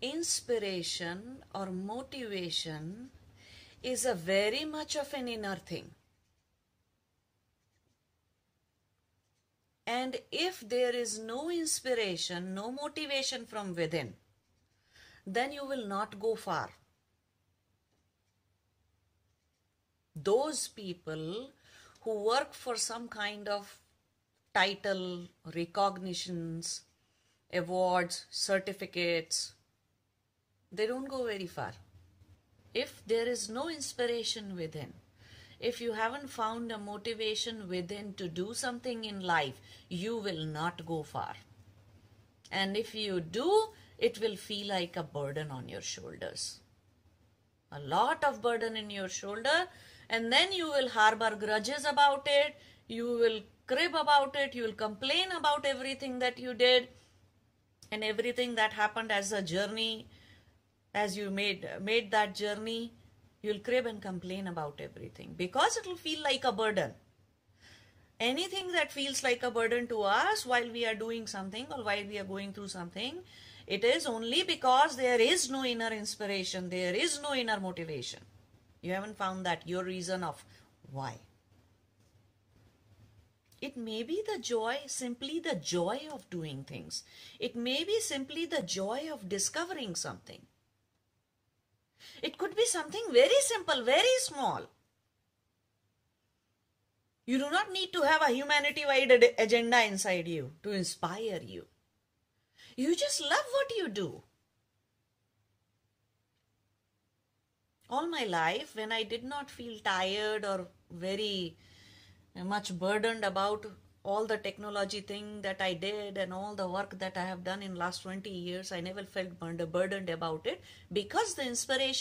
inspiration or motivation is a very much of an inner thing. And if there is no inspiration, no motivation from within, then you will not go far. Those people who work for some kind of title, recognitions, awards, certificates, they don't go very far. If there is no inspiration within, if you haven't found a motivation within to do something in life, you will not go far. And if you do, it will feel like a burden on your shoulders. A lot of burden in your shoulder, and then you will harbor grudges about it, you will crib about it, you will complain about everything that you did and everything that happened as a journey as you made made that journey you'll crib and complain about everything because it'll feel like a burden anything that feels like a burden to us while we are doing something or while we are going through something it is only because there is no inner inspiration there is no inner motivation you haven't found that your reason of why it may be the joy, simply the joy of doing things. It may be simply the joy of discovering something. It could be something very simple, very small. You do not need to have a humanity wide agenda inside you to inspire you. You just love what you do. All my life, when I did not feel tired or very much burdened about all the technology thing that I did and all the work that I have done in last 20 years. I never felt burdened about it because the inspiration